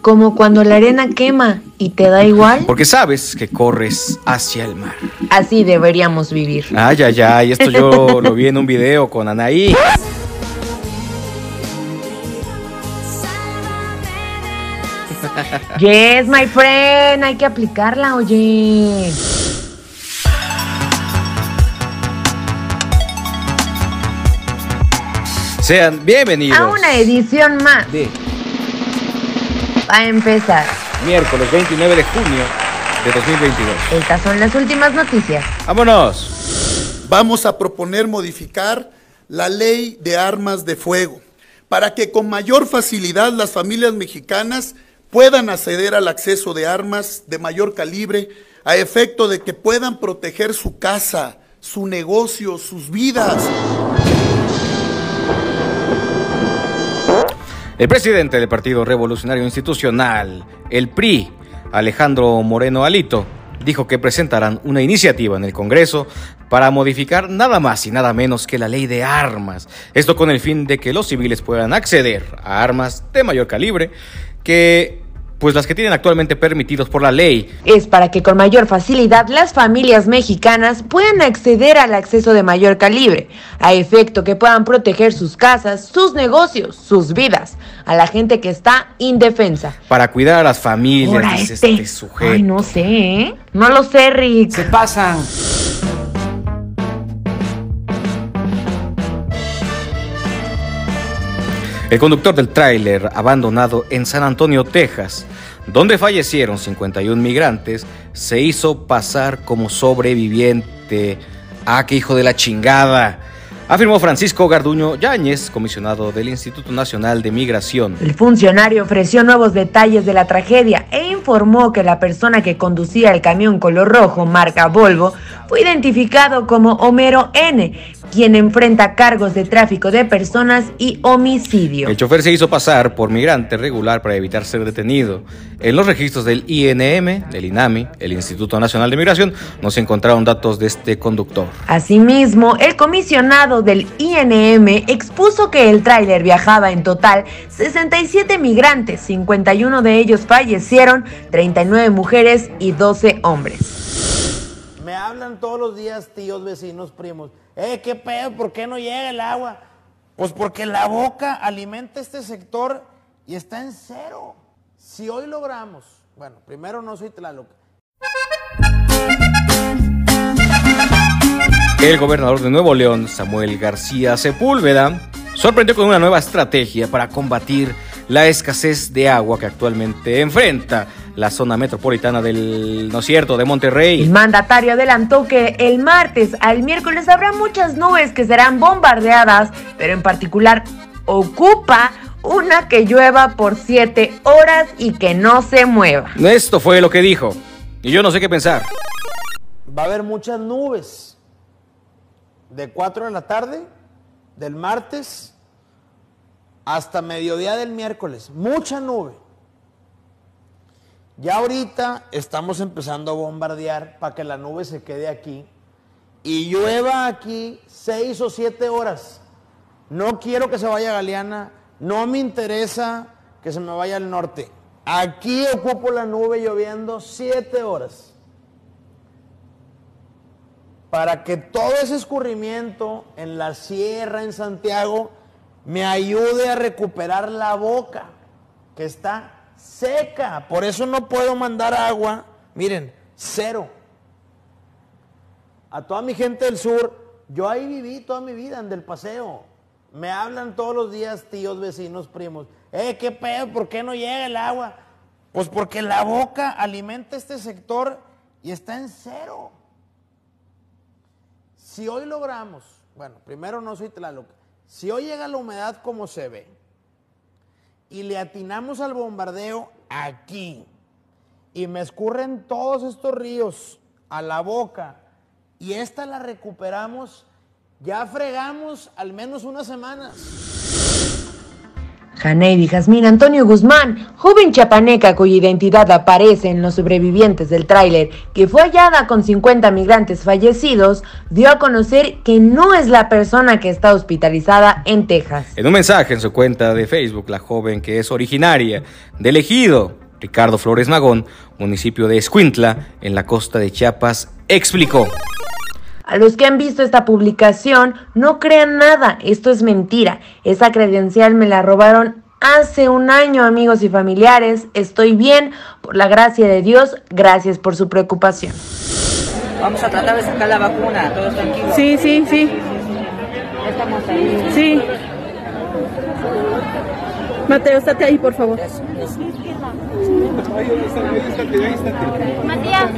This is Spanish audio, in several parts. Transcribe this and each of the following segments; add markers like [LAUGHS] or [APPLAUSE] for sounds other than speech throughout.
Como cuando la arena quema y te da igual. Porque sabes que corres hacia el mar. Así deberíamos vivir. Ay, ay, ay, esto yo [LAUGHS] lo vi en un video con Anaí. Yes, my friend, hay que aplicarla, oye. Sean bienvenidos. A una edición más. De Va a empezar. miércoles 29 de junio de 2022. Estas son las últimas noticias. Vámonos. Vamos a proponer modificar la ley de armas de fuego para que con mayor facilidad las familias mexicanas puedan acceder al acceso de armas de mayor calibre a efecto de que puedan proteger su casa, su negocio, sus vidas. El presidente del Partido Revolucionario Institucional, el PRI, Alejandro Moreno Alito, dijo que presentarán una iniciativa en el Congreso para modificar nada más y nada menos que la ley de armas. Esto con el fin de que los civiles puedan acceder a armas de mayor calibre que pues las que tienen actualmente permitidos por la ley. Es para que con mayor facilidad las familias mexicanas puedan acceder al acceso de mayor calibre, a efecto que puedan proteger sus casas, sus negocios, sus vidas, a la gente que está indefensa. Para cuidar a las familias, Ahora dice este. este sujeto. Ay, no sé, ¿eh? No lo sé, Rick. Se pasan. El conductor del tráiler abandonado en San Antonio, Texas, donde fallecieron 51 migrantes, se hizo pasar como sobreviviente. Ah, qué hijo de la chingada. Afirmó Francisco Garduño Yáñez, comisionado del Instituto Nacional de Migración. El funcionario ofreció nuevos detalles de la tragedia e informó que la persona que conducía el camión color rojo marca Volvo fue identificado como Homero N., quien enfrenta cargos de tráfico de personas y homicidio. El chofer se hizo pasar por migrante regular para evitar ser detenido. En los registros del INM, del INAMI, el Instituto Nacional de Migración, no se encontraron datos de este conductor. Asimismo, el comisionado del INM expuso que el tráiler viajaba en total 67 migrantes, 51 de ellos fallecieron, 39 mujeres y 12 hombres. Me hablan todos los días tíos, vecinos, primos. Eh, ¿qué pedo? ¿Por qué no llega el agua? Pues porque la boca alimenta este sector y está en cero. Si hoy logramos, bueno, primero no soy Tlaloc. El gobernador de Nuevo León, Samuel García Sepúlveda, sorprendió con una nueva estrategia para combatir la escasez de agua que actualmente enfrenta la zona metropolitana del, no es cierto, de El Monterrey. mandatario adelantó que el martes al miércoles habrá muchas nubes que serán bombardeadas, pero en particular ocupa una que llueva por 7 horas y que no se mueva. Esto fue lo que dijo. Y yo no sé qué pensar. Va a haber muchas nubes. De 4 de la tarde, del martes, hasta mediodía del miércoles. Mucha nube. Ya ahorita estamos empezando a bombardear para que la nube se quede aquí y llueva aquí 6 o 7 horas. No quiero que se vaya Galeana, no me interesa que se me vaya al norte. Aquí ocupo la nube lloviendo 7 horas para que todo ese escurrimiento en la sierra, en Santiago, me ayude a recuperar la boca, que está seca. Por eso no puedo mandar agua, miren, cero. A toda mi gente del sur, yo ahí viví toda mi vida, en Del Paseo. Me hablan todos los días tíos, vecinos, primos. Eh, ¿qué pedo? ¿Por qué no llega el agua? Pues porque la boca alimenta este sector y está en cero. Si hoy logramos, bueno, primero no soy Tlaloc, si hoy llega la humedad como se ve y le atinamos al bombardeo aquí y me escurren todos estos ríos a la boca y esta la recuperamos, ya fregamos al menos unas semanas. Janeidi Jazmín Antonio Guzmán, joven chapaneca cuya identidad aparece en los sobrevivientes del tráiler, que fue hallada con 50 migrantes fallecidos, dio a conocer que no es la persona que está hospitalizada en Texas. En un mensaje en su cuenta de Facebook, la joven que es originaria del ejido Ricardo Flores Magón, municipio de Escuintla, en la costa de Chiapas, explicó. A los que han visto esta publicación, no crean nada, esto es mentira. Esa credencial me la robaron hace un año, amigos y familiares. Estoy bien, por la gracia de Dios, gracias por su preocupación. Vamos a tratar de sacar la vacuna, todos tranquilos. Sí, sí, sí. Estamos ahí. Sí. Mateo, estate ahí, por favor. Matías.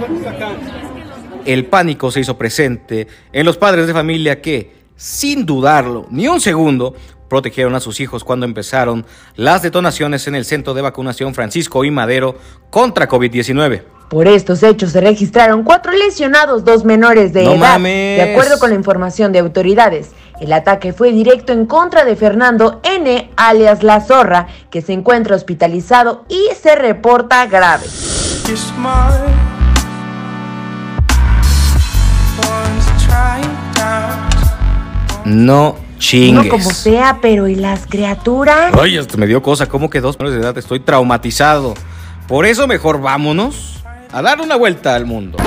El pánico se hizo presente en los padres de familia que, sin dudarlo ni un segundo, protegieron a sus hijos cuando empezaron las detonaciones en el centro de vacunación Francisco y Madero contra COVID-19. Por estos hechos se registraron cuatro lesionados, dos menores de No edad. mames. De acuerdo con la información de autoridades, el ataque fue directo en contra de Fernando N., alias La Zorra, que se encuentra hospitalizado y se reporta grave. No chingues. como sea, pero ¿y las criaturas? Ay, hasta me dio cosa, como que dos menores de edad estoy traumatizado. Por eso mejor vámonos a dar una vuelta al mundo.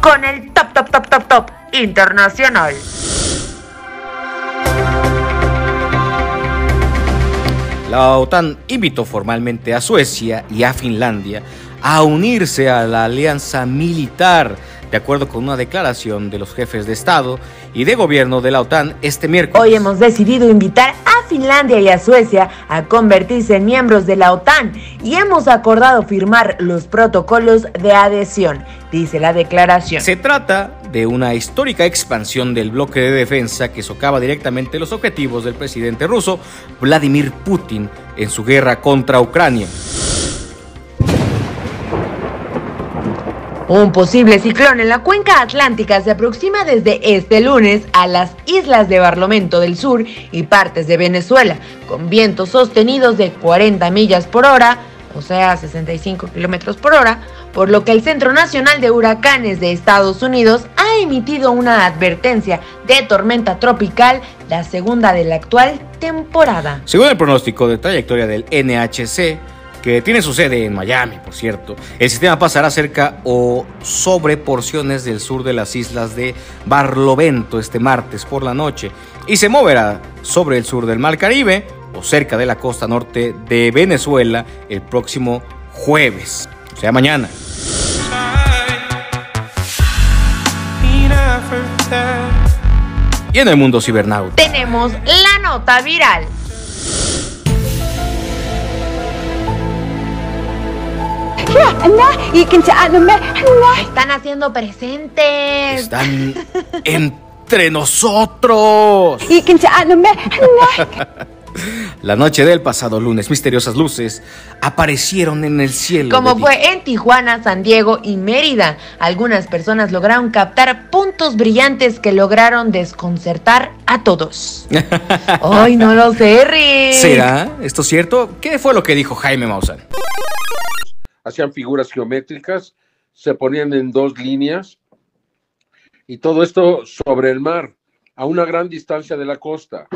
Con el top, top, top, top, top internacional. La OTAN invitó formalmente a Suecia y a Finlandia a unirse a la alianza militar, de acuerdo con una declaración de los jefes de Estado y de gobierno de la OTAN este miércoles. Hoy hemos decidido invitar a Finlandia y a Suecia a convertirse en miembros de la OTAN y hemos acordado firmar los protocolos de adhesión, dice la declaración. Se trata de una histórica expansión del bloque de defensa que socava directamente los objetivos del presidente ruso Vladimir Putin en su guerra contra Ucrania. Un posible ciclón en la cuenca atlántica se aproxima desde este lunes a las islas de Barlovento del Sur y partes de Venezuela, con vientos sostenidos de 40 millas por hora, o sea, 65 kilómetros por hora, por lo que el Centro Nacional de Huracanes de Estados Unidos ha emitido una advertencia de tormenta tropical, la segunda de la actual temporada. Según el pronóstico de trayectoria del NHC, que tiene su sede en Miami, por cierto, el sistema pasará cerca o sobre porciones del sur de las islas de Barlovento este martes por la noche y se moverá sobre el sur del Mar Caribe o cerca de la costa norte de Venezuela el próximo jueves, o sea, mañana. Y en el mundo cibernauta. Tenemos la nota viral. Están haciendo presentes. Están entre nosotros. La noche del pasado lunes, misteriosas luces aparecieron en el cielo. Como fue en Tijuana, San Diego y Mérida, algunas personas lograron captar puntos brillantes que lograron desconcertar a todos. [LAUGHS] Ay, no lo sé, Rick. ¿Será esto cierto? ¿Qué fue lo que dijo Jaime Maussan? Hacían figuras geométricas, se ponían en dos líneas y todo esto sobre el mar, a una gran distancia de la costa.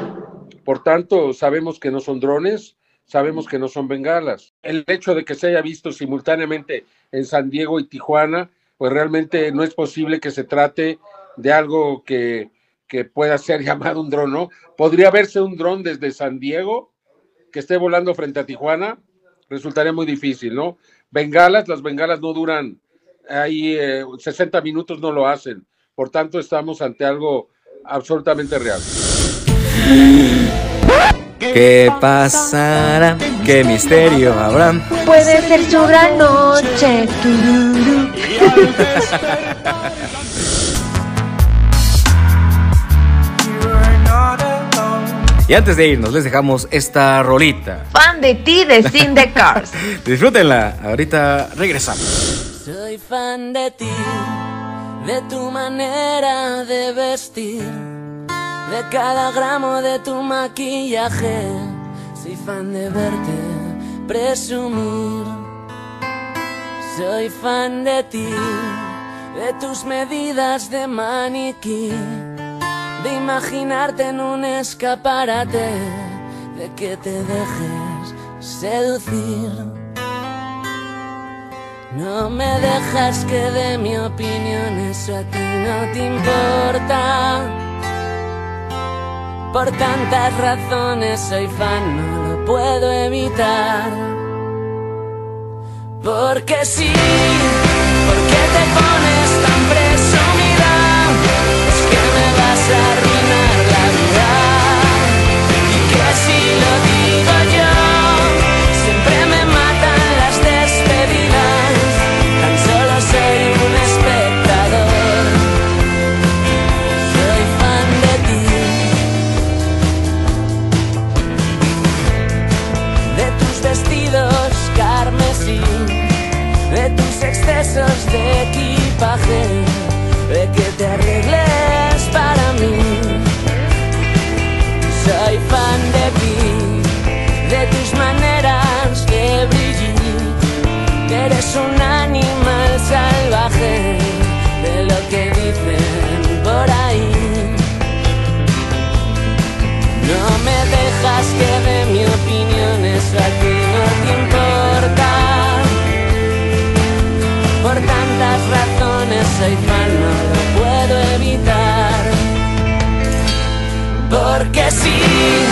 Por tanto, sabemos que no son drones, sabemos que no son bengalas. El hecho de que se haya visto simultáneamente en San Diego y Tijuana, pues realmente no es posible que se trate de algo que, que pueda ser [LAUGHS] llamado un dron, ¿no? Podría verse un dron desde San Diego que esté volando frente a Tijuana, resultaría muy difícil, ¿no? Bengalas, las bengalas no duran ahí eh, 60 minutos, no lo hacen. Por tanto, estamos ante algo absolutamente real. ¿Qué pasará? ¿Qué misterio habrá? Puede ser su gran noche. [LAUGHS] Y antes de irnos, les dejamos esta rolita. Fan de ti de Sin the Cars. [LAUGHS] Disfrútenla. Ahorita regresamos. Soy fan de ti, de tu manera de vestir, de cada gramo de tu maquillaje. Soy fan de verte presumir. Soy fan de ti, de tus medidas de maniquí, de imaginarte en un escaparate, de que te dejes seducir. No me dejas que dé mi opinión, eso a ti no te importa. Por tantas razones soy fan, no lo puedo evitar. Porque sí, porque te pones tan excesos de equipaje, de que te arregles para mí. Soy fan de ti, de tus maneras de brillar, eres un animal salvaje, de lo que dicen por ahí. No me dejas que Porque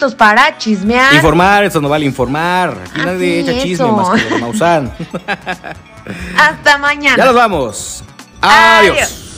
listos para chismear. Informar, eso no vale informar. Aquí nadie echa chisme eso. más que los Maussan. [LAUGHS] Hasta mañana. ya nos vamos. Adiós. Adiós.